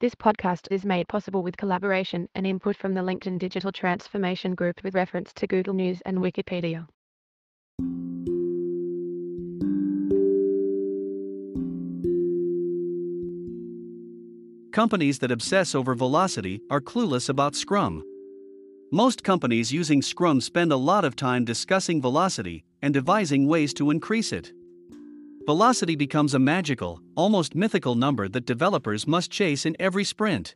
This podcast is made possible with collaboration and input from the LinkedIn Digital Transformation Group with reference to Google News and Wikipedia. Companies that obsess over velocity are clueless about Scrum. Most companies using Scrum spend a lot of time discussing velocity and devising ways to increase it. Velocity becomes a magical, almost mythical number that developers must chase in every sprint.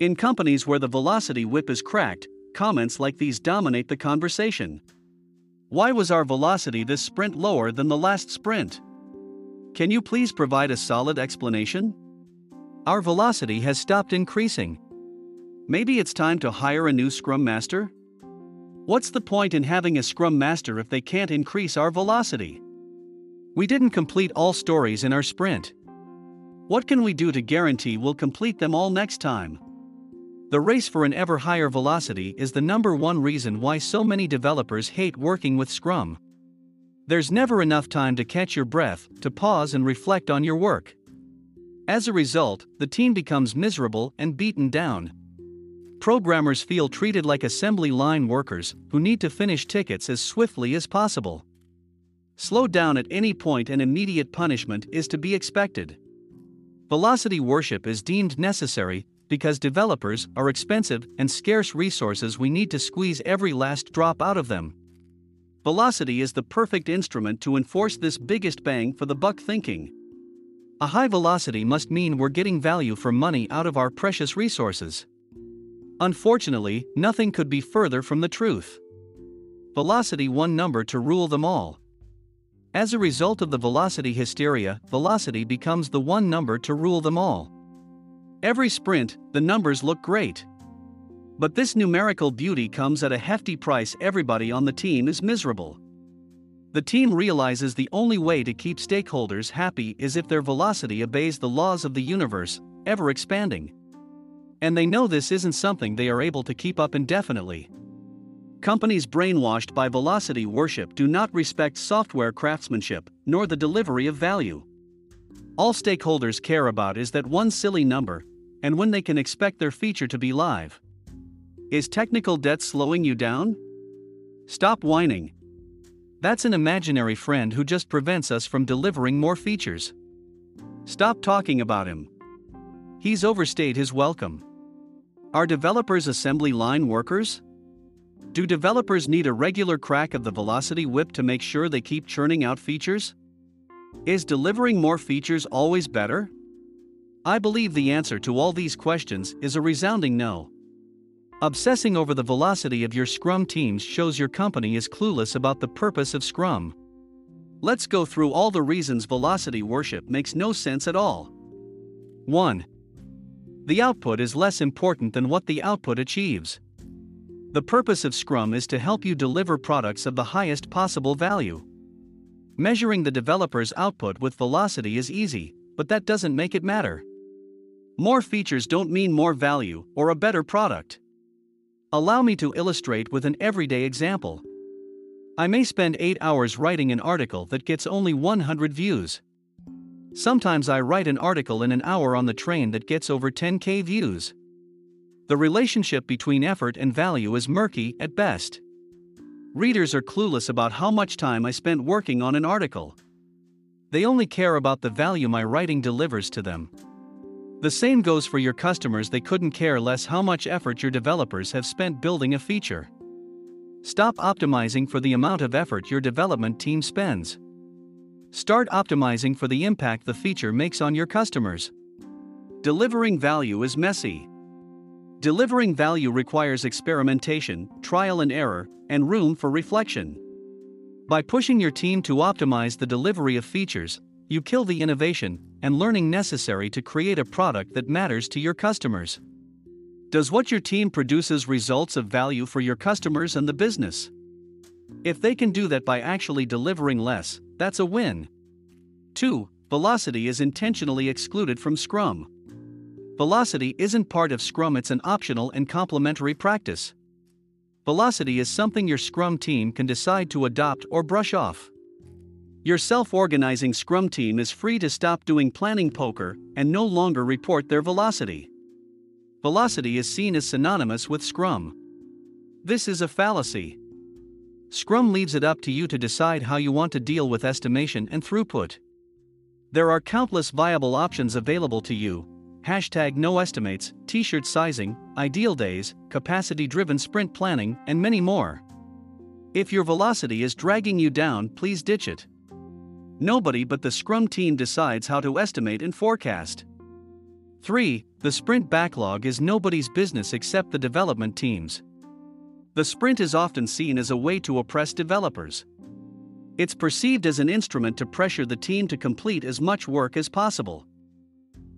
In companies where the velocity whip is cracked, comments like these dominate the conversation. Why was our velocity this sprint lower than the last sprint? Can you please provide a solid explanation? Our velocity has stopped increasing. Maybe it's time to hire a new Scrum Master? What's the point in having a Scrum Master if they can't increase our velocity? We didn't complete all stories in our sprint. What can we do to guarantee we'll complete them all next time? The race for an ever higher velocity is the number one reason why so many developers hate working with Scrum. There's never enough time to catch your breath, to pause and reflect on your work. As a result, the team becomes miserable and beaten down. Programmers feel treated like assembly line workers who need to finish tickets as swiftly as possible. Slow down at any point and immediate punishment is to be expected. Velocity worship is deemed necessary because developers are expensive and scarce resources we need to squeeze every last drop out of them. Velocity is the perfect instrument to enforce this biggest bang for the buck thinking. A high velocity must mean we're getting value for money out of our precious resources. Unfortunately, nothing could be further from the truth. Velocity one number to rule them all. As a result of the velocity hysteria, velocity becomes the one number to rule them all. Every sprint, the numbers look great. But this numerical beauty comes at a hefty price, everybody on the team is miserable. The team realizes the only way to keep stakeholders happy is if their velocity obeys the laws of the universe, ever expanding. And they know this isn't something they are able to keep up indefinitely. Companies brainwashed by velocity worship do not respect software craftsmanship, nor the delivery of value. All stakeholders care about is that one silly number, and when they can expect their feature to be live. Is technical debt slowing you down? Stop whining. That's an imaginary friend who just prevents us from delivering more features. Stop talking about him. He's overstayed his welcome. Are developers assembly line workers? Do developers need a regular crack of the velocity whip to make sure they keep churning out features? Is delivering more features always better? I believe the answer to all these questions is a resounding no. Obsessing over the velocity of your Scrum teams shows your company is clueless about the purpose of Scrum. Let's go through all the reasons velocity worship makes no sense at all. 1. The output is less important than what the output achieves. The purpose of Scrum is to help you deliver products of the highest possible value. Measuring the developer's output with velocity is easy, but that doesn't make it matter. More features don't mean more value or a better product. Allow me to illustrate with an everyday example. I may spend 8 hours writing an article that gets only 100 views. Sometimes I write an article in an hour on the train that gets over 10k views. The relationship between effort and value is murky at best. Readers are clueless about how much time I spent working on an article. They only care about the value my writing delivers to them. The same goes for your customers, they couldn't care less how much effort your developers have spent building a feature. Stop optimizing for the amount of effort your development team spends. Start optimizing for the impact the feature makes on your customers. Delivering value is messy. Delivering value requires experimentation, trial and error, and room for reflection. By pushing your team to optimize the delivery of features, you kill the innovation and learning necessary to create a product that matters to your customers. Does what your team produces results of value for your customers and the business? If they can do that by actually delivering less, that's a win. 2. Velocity is intentionally excluded from Scrum. Velocity isn't part of Scrum, it's an optional and complementary practice. Velocity is something your Scrum team can decide to adopt or brush off. your self organizing Scrum team is free to stop doing planning poker and no longer report their velocity. Velocity is seen as synonymous with Scrum. This is a fallacy. Scrum leaves it up to you to decide how you want to deal with estimation and throughput. There are countless viable options available to you. Hashtag no estimates, t shirt sizing, ideal days, capacity driven sprint planning, and many more. If your velocity is dragging you down, please ditch it. Nobody but the Scrum team decides how to estimate and forecast. 3. The sprint backlog is nobody's business except the development teams. The sprint is often seen as a way to oppress developers. It's perceived as an instrument to pressure the team to complete as much work as possible.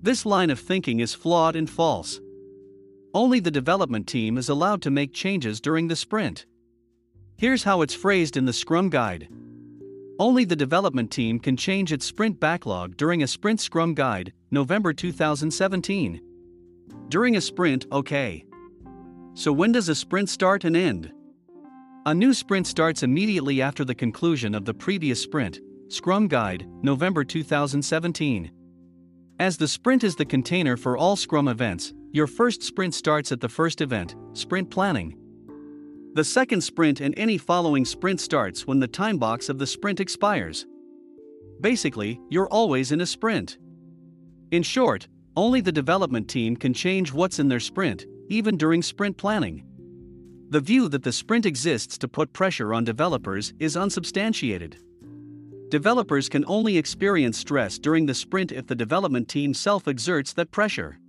This line of thinking is flawed and false. Only the development team is allowed to make changes during the sprint. Here's how it's phrased in the Scrum Guide. Only the development team can change its sprint backlog during a sprint Scrum Guide, November 2017. During a sprint, okay. So, when does a sprint start and end? A new sprint starts immediately after the conclusion of the previous sprint, Scrum Guide, November 2017. As the sprint is the container for all Scrum events, your first sprint starts at the first event, sprint planning. The second sprint and any following sprint starts when the time box of the sprint expires. Basically, you're always in a sprint. In short, only the development team can change what's in their sprint, even during sprint planning. The view that the sprint exists to put pressure on developers is unsubstantiated. Developers can only experience stress during the sprint if the development team self exerts that pressure.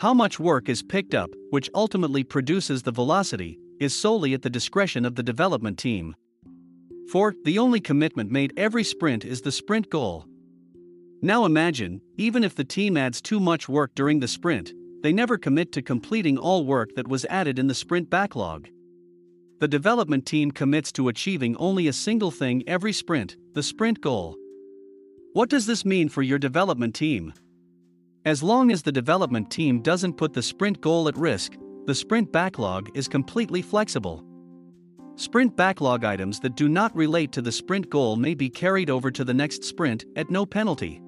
How much work is picked up, which ultimately produces the velocity, is solely at the discretion of the development team. 4. The only commitment made every sprint is the sprint goal. Now imagine, even if the team adds too much work during the sprint, they never commit to completing all work that was added in the sprint backlog. The development team commits to achieving only a single thing every sprint the sprint goal. What does this mean for your development team? As long as the development team doesn't put the sprint goal at risk, the sprint backlog is completely flexible. Sprint backlog items that do not relate to the sprint goal may be carried over to the next sprint at no penalty.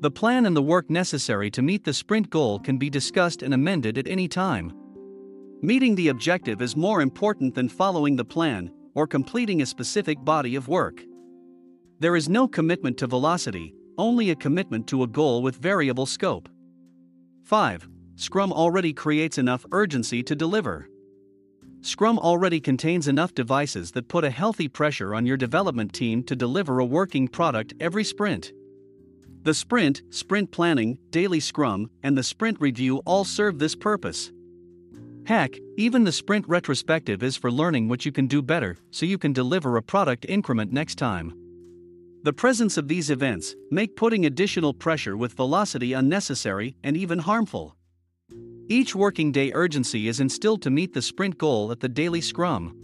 The plan and the work necessary to meet the sprint goal can be discussed and amended at any time. Meeting the objective is more important than following the plan or completing a specific body of work. There is no commitment to velocity, only a commitment to a goal with variable scope. 5. Scrum already creates enough urgency to deliver. Scrum already contains enough devices that put a healthy pressure on your development team to deliver a working product every sprint. The sprint, sprint planning, daily scrum, and the sprint review all serve this purpose. Heck, even the sprint retrospective is for learning what you can do better so you can deliver a product increment next time. The presence of these events make putting additional pressure with velocity unnecessary and even harmful. Each working day urgency is instilled to meet the sprint goal at the daily scrum.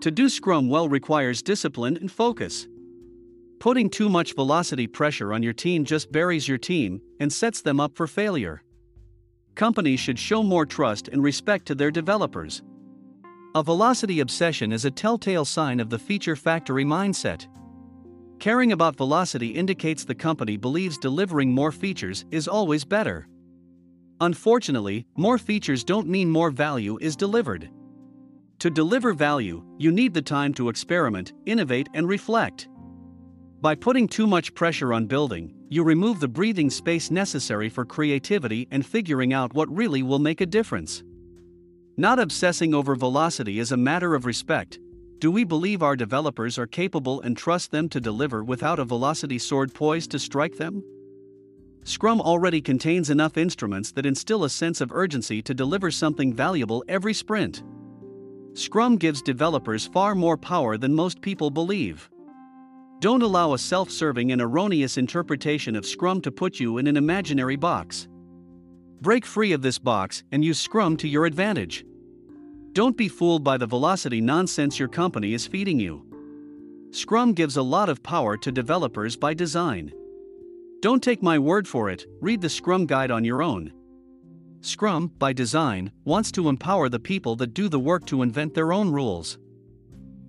To do scrum well requires discipline and focus. Putting too much velocity pressure on your team just buries your team and sets them up for failure. Companies should show more trust and respect to their developers. A velocity obsession is a telltale sign of the feature factory mindset. Caring about velocity indicates the company believes delivering more features is always better. Unfortunately, more features don't mean more value is delivered. To deliver value, you need the time to experiment, innovate, and reflect. By putting too much pressure on building, you remove the breathing space necessary for creativity and figuring out what really will make a difference. Not obsessing over velocity is a matter of respect. Do we believe our developers are capable and trust them to deliver without a velocity sword poised to strike them? Scrum already contains enough instruments that instill a sense of urgency to deliver something valuable every sprint. Scrum gives developers far more power than most people believe. Don't allow a self serving and erroneous interpretation of Scrum to put you in an imaginary box. Break free of this box and use Scrum to your advantage. Don't be fooled by the velocity nonsense your company is feeding you. Scrum gives a lot of power to developers by design. Don't take my word for it, read the Scrum Guide on your own. Scrum, by design, wants to empower the people that do the work to invent their own rules.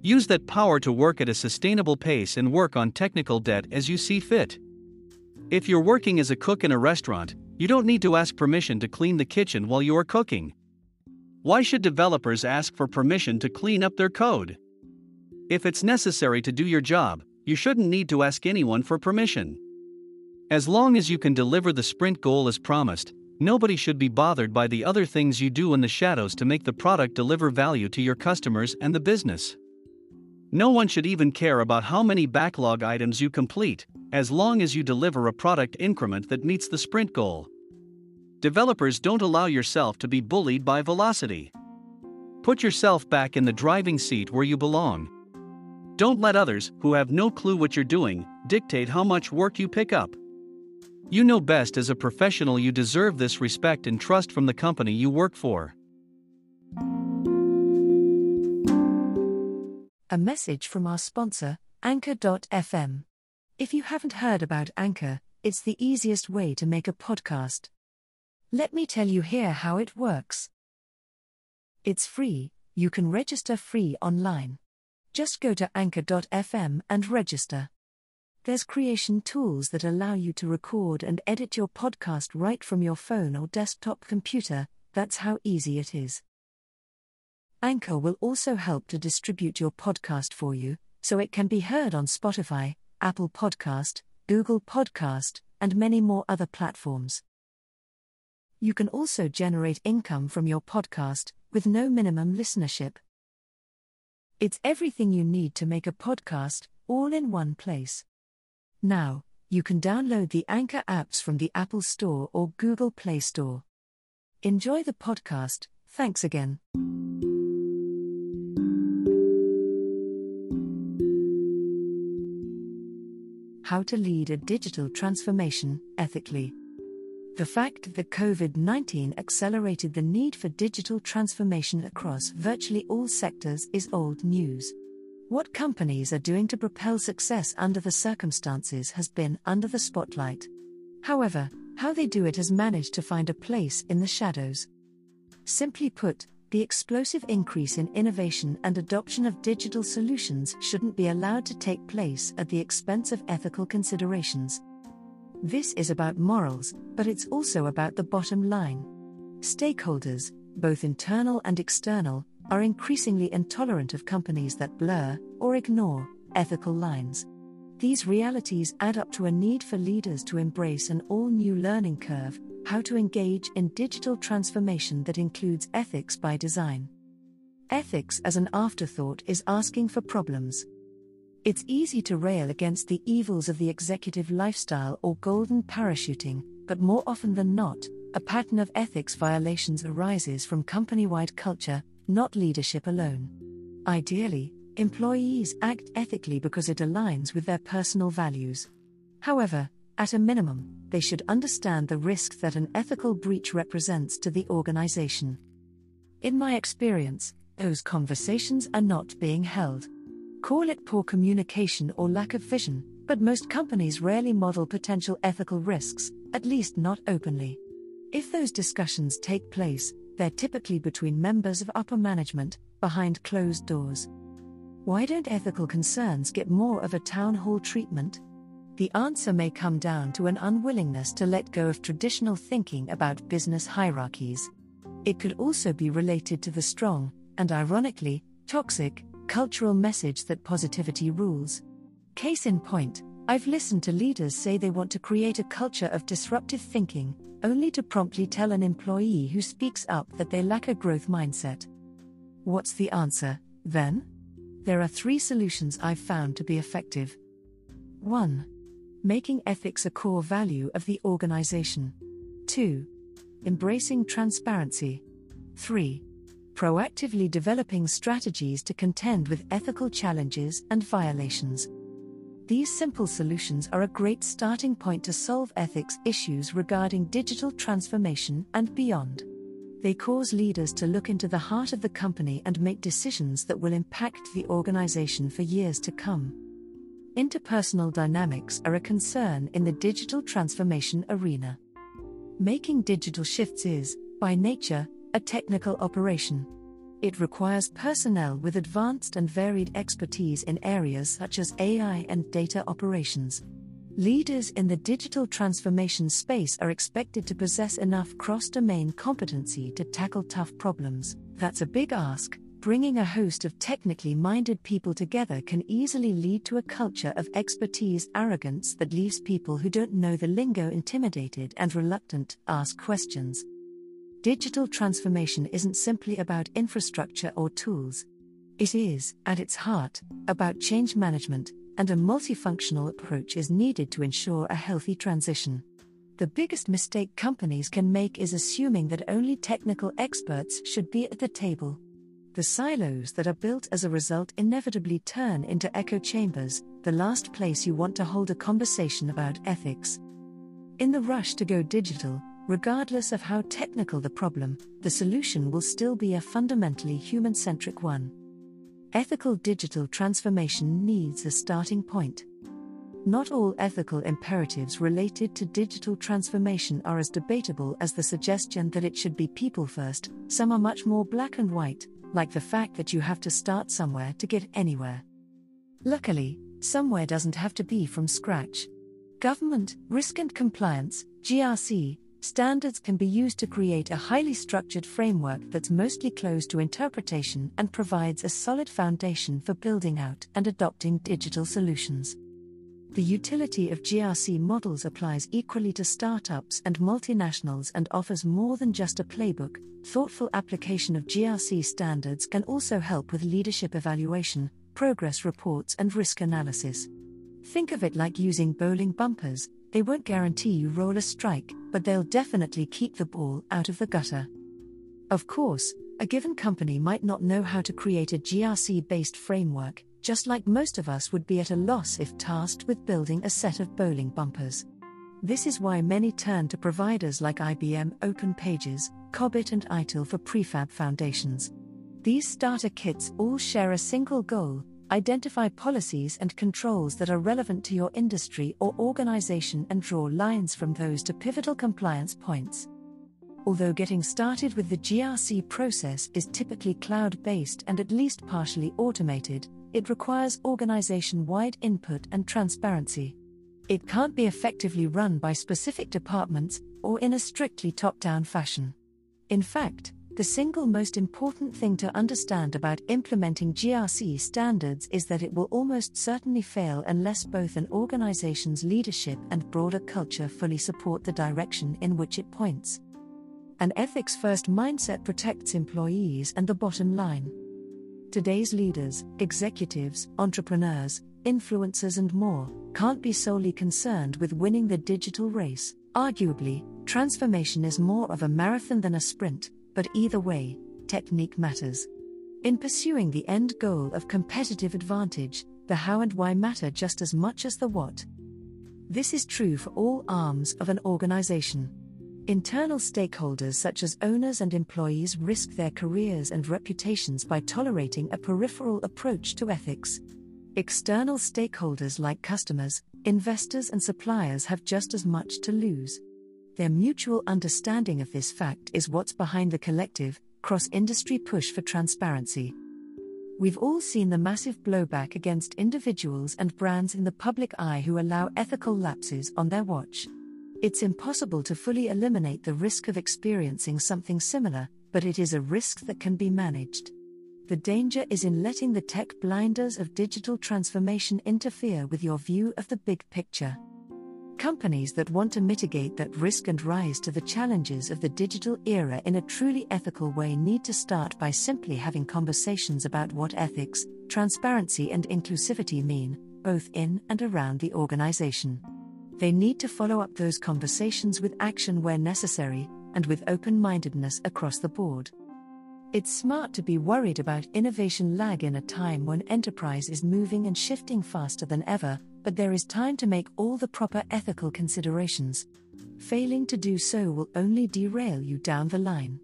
Use that power to work at a sustainable pace and work on technical debt as you see fit. If you're working as a cook in a restaurant, you don't need to ask permission to clean the kitchen while you are cooking. Why should developers ask for permission to clean up their code? If it's necessary to do your job, you shouldn't need to ask anyone for permission. As long as you can deliver the sprint goal as promised, nobody should be bothered by the other things you do in the shadows to make the product deliver value to your customers and the business. No one should even care about how many backlog items you complete, as long as you deliver a product increment that meets the sprint goal. Developers don't allow yourself to be bullied by velocity. Put yourself back in the driving seat where you belong. Don't let others, who have no clue what you're doing, dictate how much work you pick up. You know best as a professional you deserve this respect and trust from the company you work for. A message from our sponsor, Anchor.fm. If you haven't heard about Anchor, it's the easiest way to make a podcast. Let me tell you here how it works. It's free, you can register free online. Just go to Anchor.fm and register. There's creation tools that allow you to record and edit your podcast right from your phone or desktop computer, that's how easy it is. Anchor will also help to distribute your podcast for you, so it can be heard on Spotify, Apple Podcast, Google Podcast, and many more other platforms. You can also generate income from your podcast with no minimum listenership. It's everything you need to make a podcast, all in one place. Now, you can download the Anchor apps from the Apple Store or Google Play Store. Enjoy the podcast. Thanks again. How to lead a digital transformation ethically. The fact that COVID 19 accelerated the need for digital transformation across virtually all sectors is old news. What companies are doing to propel success under the circumstances has been under the spotlight. However, how they do it has managed to find a place in the shadows. Simply put, the explosive increase in innovation and adoption of digital solutions shouldn't be allowed to take place at the expense of ethical considerations. This is about morals, but it's also about the bottom line. Stakeholders, both internal and external, are increasingly intolerant of companies that blur or ignore ethical lines. These realities add up to a need for leaders to embrace an all new learning curve how to engage in digital transformation that includes ethics by design. Ethics as an afterthought is asking for problems. It's easy to rail against the evils of the executive lifestyle or golden parachuting, but more often than not, a pattern of ethics violations arises from company wide culture, not leadership alone. Ideally, employees act ethically because it aligns with their personal values. However, at a minimum, they should understand the risk that an ethical breach represents to the organization. In my experience, those conversations are not being held. Call it poor communication or lack of vision, but most companies rarely model potential ethical risks, at least not openly. If those discussions take place, they're typically between members of upper management, behind closed doors. Why don't ethical concerns get more of a town hall treatment? the answer may come down to an unwillingness to let go of traditional thinking about business hierarchies. It could also be related to the strong, and ironically, toxic, cultural message that positivity rules. Case in point, I've listened to leaders say they want to create a culture of disruptive thinking, only to promptly tell an employee who speaks up that they lack a growth mindset. What's the answer, then? There are three solutions I've found to be effective. 1 making ethics a core value of the organization. 2. Embracing transparency. 3. Proactively developing strategies to contend with ethical challenges and violations. These simple solutions are a great starting point to solve ethics issues regarding digital transformation and beyond. They cause leaders to look into the heart of the company and make decisions that will impact the organization for years to come interpersonal dynamics are a concern in the digital transformation arena. Making digital shifts is, by nature, a technical operation. It requires personnel with advanced and varied expertise in areas such as AI and data operations. Leaders in the digital transformation space are expected to possess enough cross domain competency to tackle tough problems. That's a big ask. Bringing a host of technically minded people together can easily lead to a culture of expertise arrogance that leaves people who don't know the lingo intimidated and reluctant to ask questions. Digital transformation isn't simply about infrastructure or tools. It is, at its heart, about change management, and a multifunctional approach is needed to ensure a healthy transition. The biggest mistake companies can make is assuming that only technical experts should be at the table. The silos that are built as a result inevitably turn into echo chambers, the last place you want to hold a conversation about ethics. In the rush to go digital, regardless of how technical the problem, the solution will still be a fundamentally human centric one. Ethical digital transformation needs a starting point. Not all ethical imperatives related to digital transformation are as debatable as the suggestion that it should be people first, some are much more black and white, like the fact that you have to start somewhere to get anywhere. Luckily, somewhere doesn't have to be from scratch. Governance, risk and compliance, GRC, Standards can be used to create a highly structured framework that's mostly closed to interpretation and provides a solid foundation for building out and adopting digital solutions. The utility of GRC models applies equally to startups and multinationals and offers more than just a playbook. Thoughtful application of GRC standards can also help with leadership evaluation, progress reports, and risk analysis. Think of it like using bowling bumpers, they won't guarantee you roll a strike, but they'll definitely keep the ball out of the gutter. Of course, a given company might not know how to create a GRC based framework, just like most of us would be at a loss if tasked with building a set of bowling bumpers. This is why many turn to providers like IBM Open Pages, Cobit, and ITIL for prefab foundations. These starter kits all share a single goal identify policies and controls that are relevant to your industry or organization and draw lines from those to pivotal compliance points. Although getting started with the GRC process is typically cloud based and at least partially automated, it requires organization wide input and transparency. It can't be effectively run by specific departments or in a strictly top down fashion. In fact, the single most important thing to understand about implementing GRC standards is that it will almost certainly fail unless both an organization's leadership and broader culture fully support the direction in which it points. An ethics first mindset protects employees and the bottom line. Today's leaders, executives, entrepreneurs, influencers, and more can't be solely concerned with winning the digital race. Arguably, transformation is more of a marathon than a sprint, but either way, technique matters. In pursuing the end goal of competitive advantage, the how and why matter just as much as the what. This is true for all arms of an organization. Internal stakeholders such as owners and employees risk their careers and reputations by tolerating a peripheral approach to ethics. External stakeholders like customers, investors, and suppliers have just as much to lose. Their mutual understanding of this fact is what's behind the collective, cross industry push for transparency. We've all seen the massive blowback against individuals and brands in the public eye who allow ethical lapses on their watch. It's impossible to fully eliminate the risk of experiencing something similar, but it is a risk that can be managed. The danger is in letting the tech blinders of digital transformation interfere with your view of the big picture. Companies that want to mitigate that risk and rise to the challenges of the digital era in a truly ethical way need to start by simply having conversations about what ethics, transparency, and inclusivity mean, both in and around the organization. They need to follow up those conversations with action where necessary, and with open mindedness across the board. It's smart to be worried about innovation lag in a time when enterprise is moving and shifting faster than ever, but there is time to make all the proper ethical considerations. Failing to do so will only derail you down the line.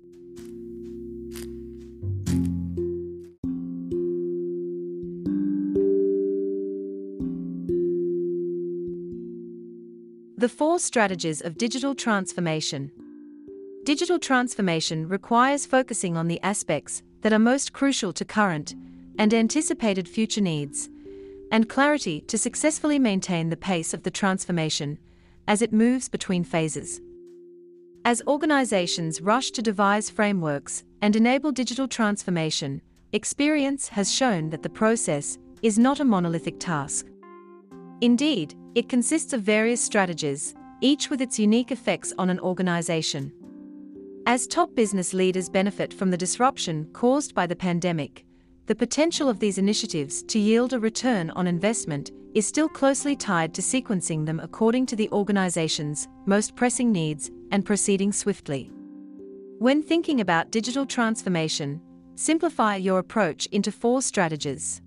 The four strategies of digital transformation. Digital transformation requires focusing on the aspects that are most crucial to current and anticipated future needs, and clarity to successfully maintain the pace of the transformation as it moves between phases. As organizations rush to devise frameworks and enable digital transformation, experience has shown that the process is not a monolithic task. Indeed, it consists of various strategies, each with its unique effects on an organization. As top business leaders benefit from the disruption caused by the pandemic, the potential of these initiatives to yield a return on investment is still closely tied to sequencing them according to the organization's most pressing needs and proceeding swiftly. When thinking about digital transformation, simplify your approach into four strategies.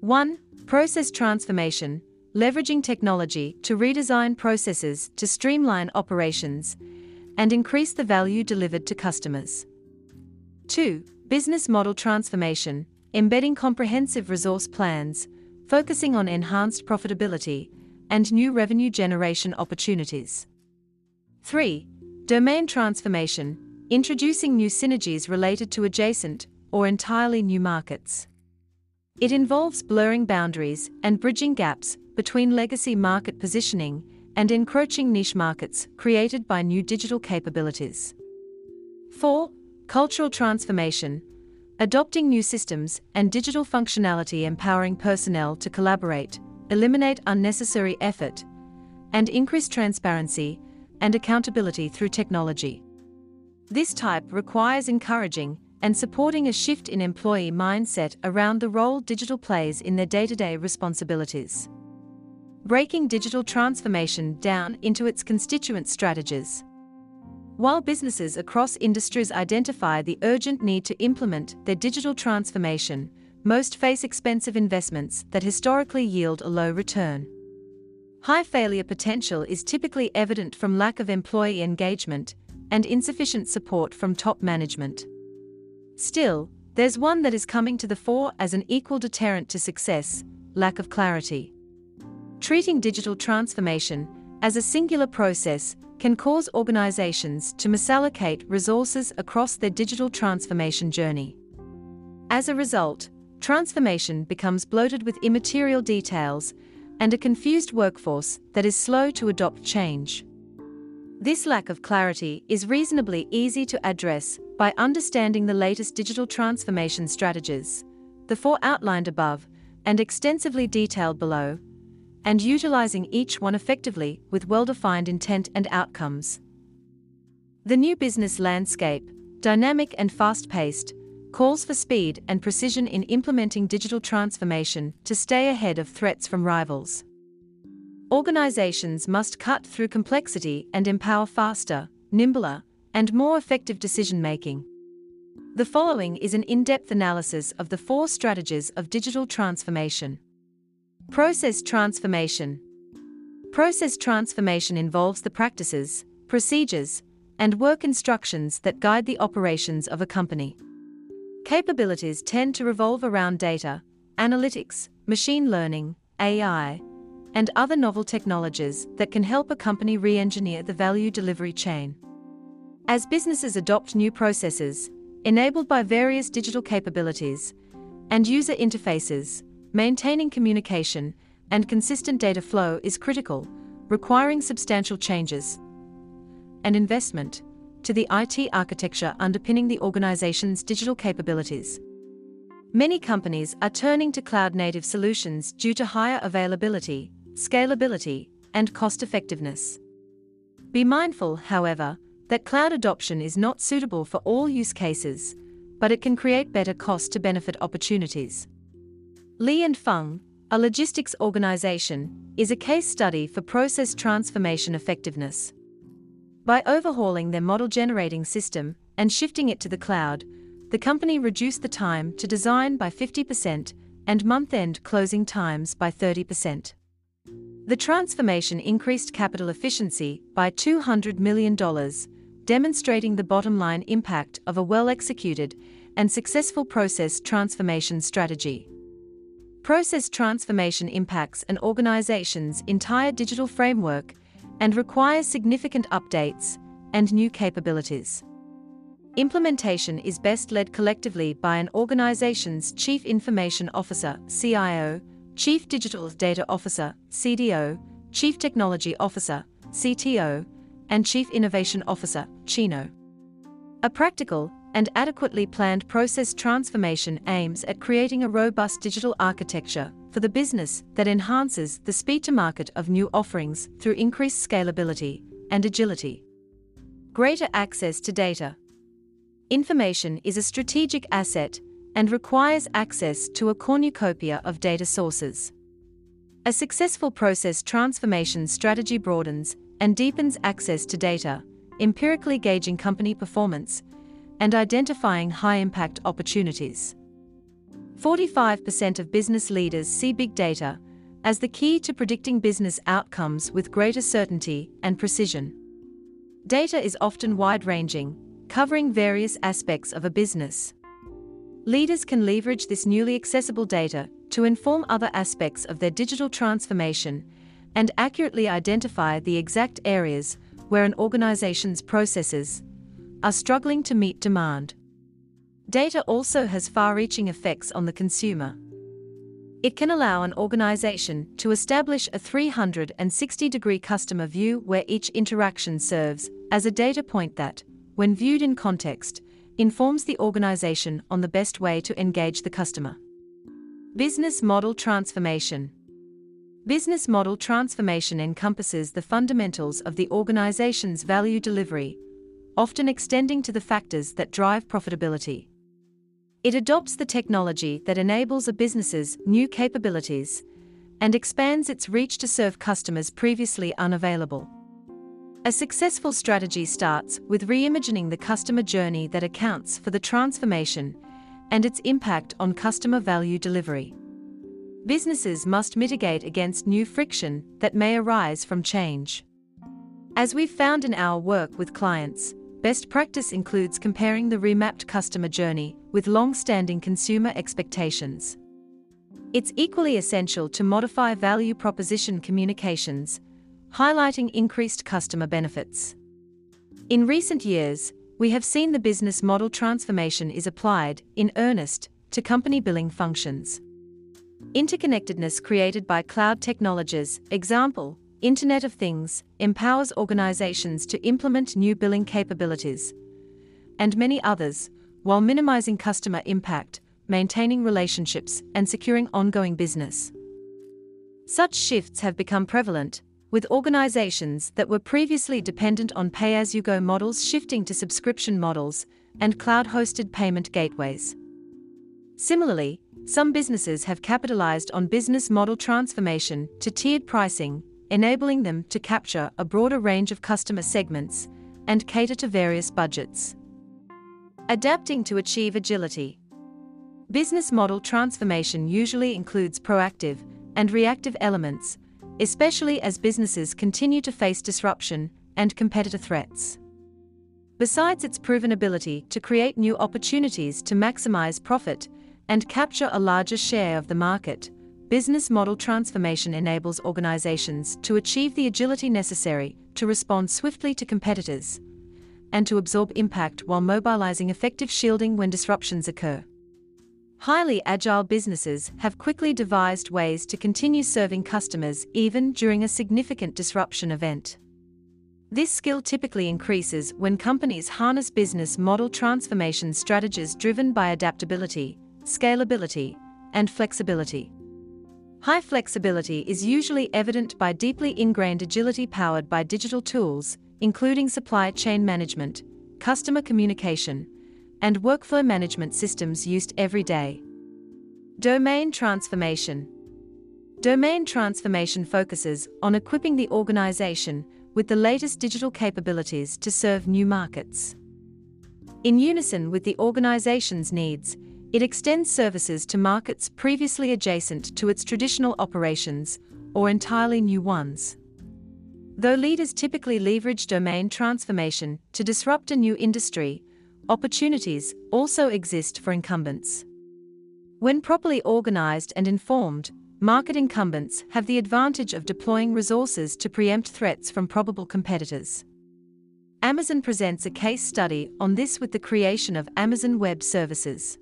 1. Process transformation, leveraging technology to redesign processes to streamline operations and increase the value delivered to customers. 2. Business model transformation, embedding comprehensive resource plans, focusing on enhanced profitability and new revenue generation opportunities. 3. Domain transformation, introducing new synergies related to adjacent or entirely new markets. It involves blurring boundaries and bridging gaps between legacy market positioning and encroaching niche markets created by new digital capabilities. 4. Cultural transformation, adopting new systems and digital functionality empowering personnel to collaborate, eliminate unnecessary effort, and increase transparency and accountability through technology. This type requires encouraging and supporting a shift in employee mindset around the role digital plays in their day to day responsibilities. Breaking digital transformation down into its constituent strategies. While businesses across industries identify the urgent need to implement their digital transformation, most face expensive investments that historically yield a low return. High failure potential is typically evident from lack of employee engagement and insufficient support from top management. Still, there's one that is coming to the fore as an equal deterrent to success lack of clarity. Treating digital transformation as a singular process can cause organizations to misallocate resources across their digital transformation journey. As a result, transformation becomes bloated with immaterial details and a confused workforce that is slow to adopt change. This lack of clarity is reasonably easy to address by understanding the latest digital transformation strategies, the four outlined above and extensively detailed below, and utilizing each one effectively with well defined intent and outcomes. The new business landscape, dynamic and fast paced, calls for speed and precision in implementing digital transformation to stay ahead of threats from rivals. Organizations must cut through complexity and empower faster, nimbler, and more effective decision making. The following is an in depth analysis of the four strategies of digital transformation. Process transformation. Process transformation involves the practices, procedures, and work instructions that guide the operations of a company. Capabilities tend to revolve around data, analytics, machine learning, AI, and other novel technologies that can help a company re engineer the value delivery chain. As businesses adopt new processes, enabled by various digital capabilities and user interfaces, Maintaining communication and consistent data flow is critical, requiring substantial changes and investment to the IT architecture underpinning the organization's digital capabilities. Many companies are turning to cloud native solutions due to higher availability, scalability, and cost effectiveness. Be mindful, however, that cloud adoption is not suitable for all use cases, but it can create better cost to benefit opportunities. Li and Fung, a logistics organization, is a case study for process transformation effectiveness. By overhauling their model generating system and shifting it to the cloud, the company reduced the time to design by 50% and month end closing times by 30%. The transformation increased capital efficiency by $200 million, demonstrating the bottom line impact of a well executed and successful process transformation strategy. Process transformation impacts an organization's entire digital framework and requires significant updates and new capabilities. Implementation is best led collectively by an organization's Chief Information Officer, CIO, Chief Digital Data Officer, CDO, Chief Technology Officer, CTO, and Chief Innovation Officer, CHINO. A practical and adequately planned process transformation aims at creating a robust digital architecture for the business that enhances the speed to market of new offerings through increased scalability and agility. Greater access to data. Information is a strategic asset and requires access to a cornucopia of data sources. A successful process transformation strategy broadens and deepens access to data, empirically gauging company performance and identifying high impact opportunities. 45% of business leaders see big data as the key to predicting business outcomes with greater certainty and precision. Data is often wide ranging, covering various aspects of a business. Leaders can leverage this newly accessible data to inform other aspects of their digital transformation and accurately identify the exact areas where an organization's processes are struggling to meet demand. Data also has far reaching effects on the consumer. It can allow an organization to establish a 360 degree customer view where each interaction serves as a data point that, when viewed in context, informs the organization on the best way to engage the customer. Business Model Transformation Business model transformation encompasses the fundamentals of the organization's value delivery, often extending to the factors that drive profitability. It adopts the technology that enables a business's new capabilities and expands its reach to serve customers previously unavailable. A successful strategy starts with reimagining the customer journey that accounts for the transformation and its impact on customer value delivery. Businesses must mitigate against new friction that may arise from change. As we've found in our work with clients, best practice includes comparing the remapped customer journey with long standing consumer expectations. It's equally essential to modify value proposition communications highlighting increased customer benefits. In recent years, we have seen the business model transformation is applied, in earnest, to company billing functions. Interconnectedness created by cloud technologies, example, Internet of Things, empowers organizations to implement new billing capabilities, and many others, while minimizing customer impact, maintaining relationships, and securing ongoing business. Such shifts have become prevalent, with organizations that were previously dependent on pay as you go models shifting to subscription models and cloud hosted payment gateways. Similarly, some businesses have capitalized on business model transformation to tiered pricing, enabling them to capture a broader range of customer segments and cater to various budgets. Adapting to achieve agility. Business model transformation usually includes proactive and reactive elements especially as businesses continue to face disruption and competitor threats. Besides its proven ability to create new opportunities to maximize profit and capture a larger share of the market, business model transformation enables organizations to achieve the agility necessary to respond swiftly to competitors and to absorb impact while mobilizing effective shielding when disruptions occur. Highly agile businesses have quickly devised ways to continue serving customers even during a significant disruption event. This skill typically increases when companies harness business model transformation strategies driven by adaptability, scalability, and flexibility. High flexibility is usually evident by deeply ingrained agility powered by digital tools, including supply chain management, customer communication, and workflow management systems used every day. Domain transformation. Domain transformation focuses on equipping the organization with the latest digital capabilities to serve new markets. In unison with the organization's needs, it extends services to markets previously adjacent to its traditional operations or entirely new ones. Though leaders typically leverage domain transformation to disrupt a new industry, opportunities also exist for incumbents. When properly organized and informed, market incumbents have the advantage of deploying resources to preempt threats from probable competitors. Amazon presents a case study on this with the creation of Amazon Web Services.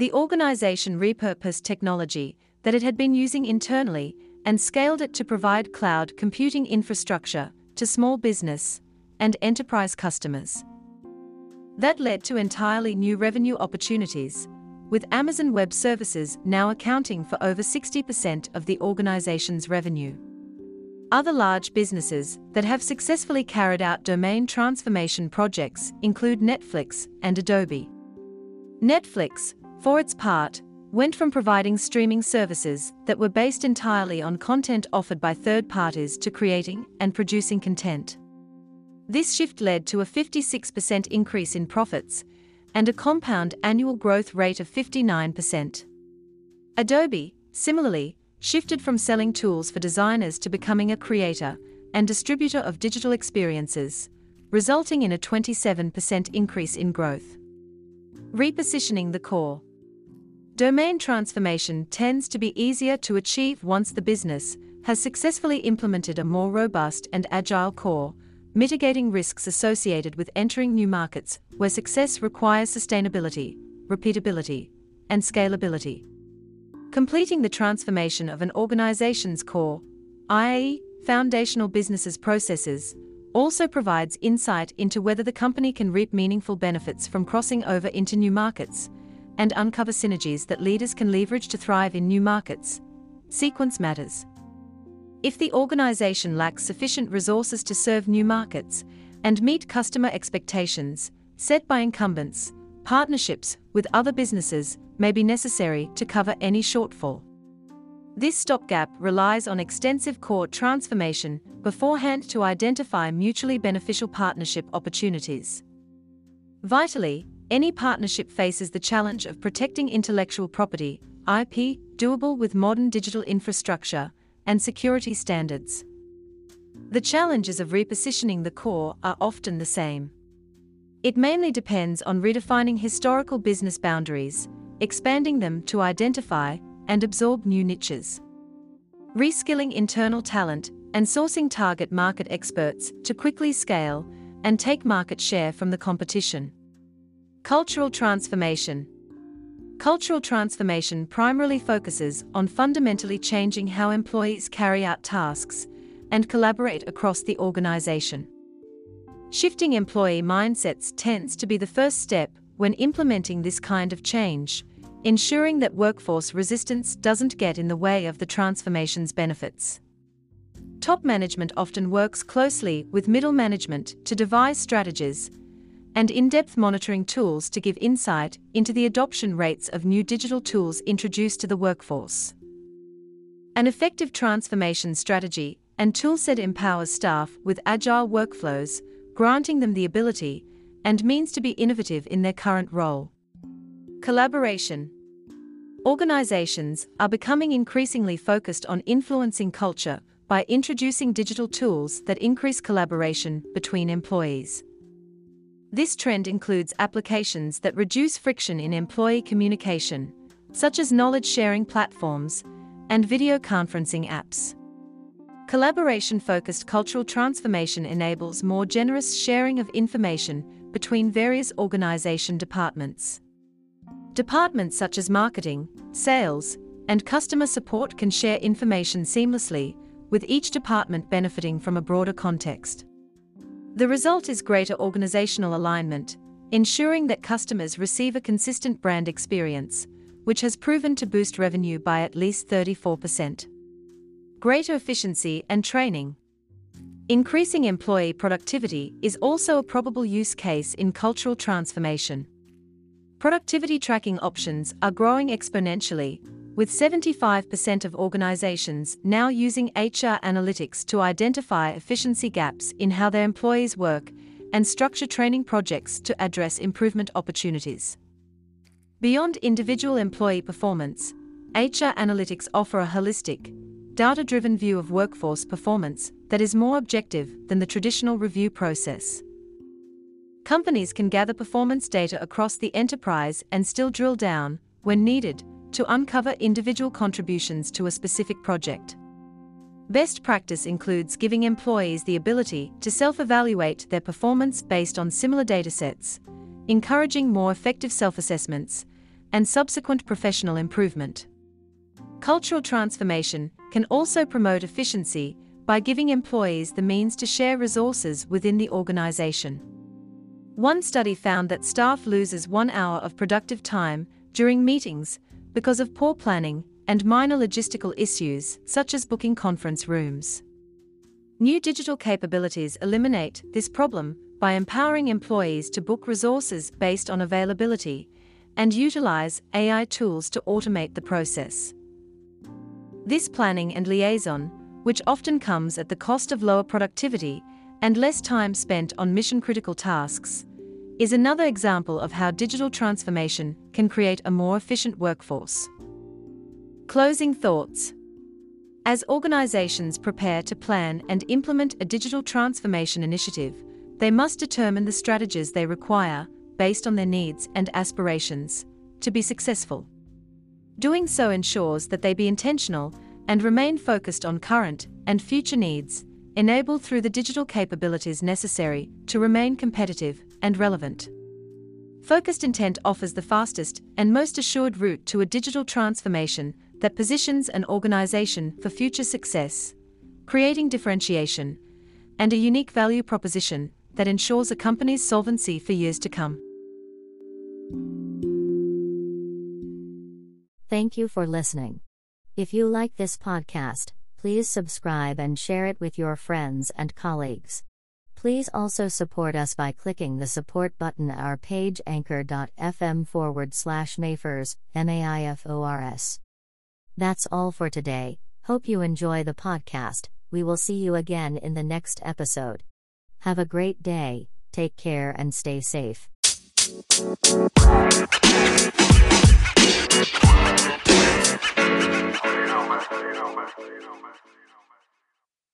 The organization repurposed technology that it had been using internally and scaled it to provide cloud computing infrastructure to small business and enterprise customers. That led to entirely new revenue opportunities, with Amazon Web Services now accounting for over 60% of the organization's revenue. Other large businesses that have successfully carried out domain transformation projects include Netflix and Adobe. Netflix, for its part, went from providing streaming services that were based entirely on content offered by third parties to creating and producing content. This shift led to a 56% increase in profits and a compound annual growth rate of 59%. Adobe, similarly, shifted from selling tools for designers to becoming a creator and distributor of digital experiences, resulting in a 27% increase in growth. Repositioning the core. Domain transformation tends to be easier to achieve once the business has successfully implemented a more robust and agile core, mitigating risks associated with entering new markets where success requires sustainability, repeatability, and scalability. Completing the transformation of an organization's core, i.e., foundational businesses processes, also provides insight into whether the company can reap meaningful benefits from crossing over into new markets and uncover synergies that leaders can leverage to thrive in new markets. Sequence matters. If the organization lacks sufficient resources to serve new markets and meet customer expectations set by incumbents, partnerships with other businesses may be necessary to cover any shortfall. This stopgap relies on extensive core transformation beforehand to identify mutually beneficial partnership opportunities. Vitally, any partnership faces the challenge of protecting intellectual property, IP, doable with modern digital infrastructure and security standards. The challenges of repositioning the core are often the same. It mainly depends on redefining historical business boundaries expanding them to identify and absorb new niches. Reskilling internal talent and sourcing target market experts to quickly scale and take market share from the competition. Cultural transformation. Cultural transformation primarily focuses on fundamentally changing how employees carry out tasks and collaborate across the organization. Shifting employee mindsets tends to be the first step when implementing this kind of change, ensuring that workforce resistance doesn't get in the way of the transformation's benefits. Top management often works closely with middle management to devise strategies and in depth monitoring tools to give insight into the adoption rates of new digital tools introduced to the workforce. An effective transformation strategy and toolset empowers staff with agile workflows, granting them the ability and means to be innovative in their current role. Collaboration. Organizations are becoming increasingly focused on influencing culture by introducing digital tools that increase collaboration between employees. This trend includes applications that reduce friction in employee communication, such as knowledge sharing platforms and video conferencing apps. Collaboration focused cultural transformation enables more generous sharing of information between various organization departments. Departments such as marketing, sales, and customer support can share information seamlessly, with each department benefiting from a broader context. The result is greater organizational alignment, ensuring that customers receive a consistent brand experience, which has proven to boost revenue by at least 34%. Greater efficiency and training. Increasing employee productivity is also a probable use case in cultural transformation. Productivity tracking options are growing exponentially, with 75% of organizations now using HR analytics to identify efficiency gaps in how their employees work and structure training projects to address improvement opportunities. Beyond individual employee performance, HR analytics offer a holistic, data driven view of workforce performance that is more objective than the traditional review process. Companies can gather performance data across the enterprise and still drill down, when needed, to uncover individual contributions to a specific project. Best practice includes giving employees the ability to self evaluate their performance based on similar datasets, encouraging more effective self assessments, and subsequent professional improvement. Cultural transformation can also promote efficiency by giving employees the means to share resources within the organization. One study found that staff loses one hour of productive time during meetings because of poor planning and minor logistical issues, such as booking conference rooms. New digital capabilities eliminate this problem by empowering employees to book resources based on availability and utilize AI tools to automate the process. This planning and liaison, which often comes at the cost of lower productivity and less time spent on mission critical tasks, is another example of how digital transformation can create a more efficient workforce. Closing thoughts. As organizations prepare to plan and implement a digital transformation initiative, they must determine the strategies they require, based on their needs and aspirations, to be successful. Doing so ensures that they be intentional and remain focused on current and future needs, enabled through the digital capabilities necessary to remain competitive and relevant. Focused Intent offers the fastest and most assured route to a digital transformation that positions an organization for future success, creating differentiation and a unique value proposition that ensures a company's solvency for years to come. Thank you for listening. If you like this podcast, please subscribe and share it with your friends and colleagues. Please also support us by clicking the support button at our page anchor.fm forward slash maifors, M-A-I-F-O-R-S. That's all for today. Hope you enjoy the podcast. We will see you again in the next episode. Have a great day, take care, and stay safe.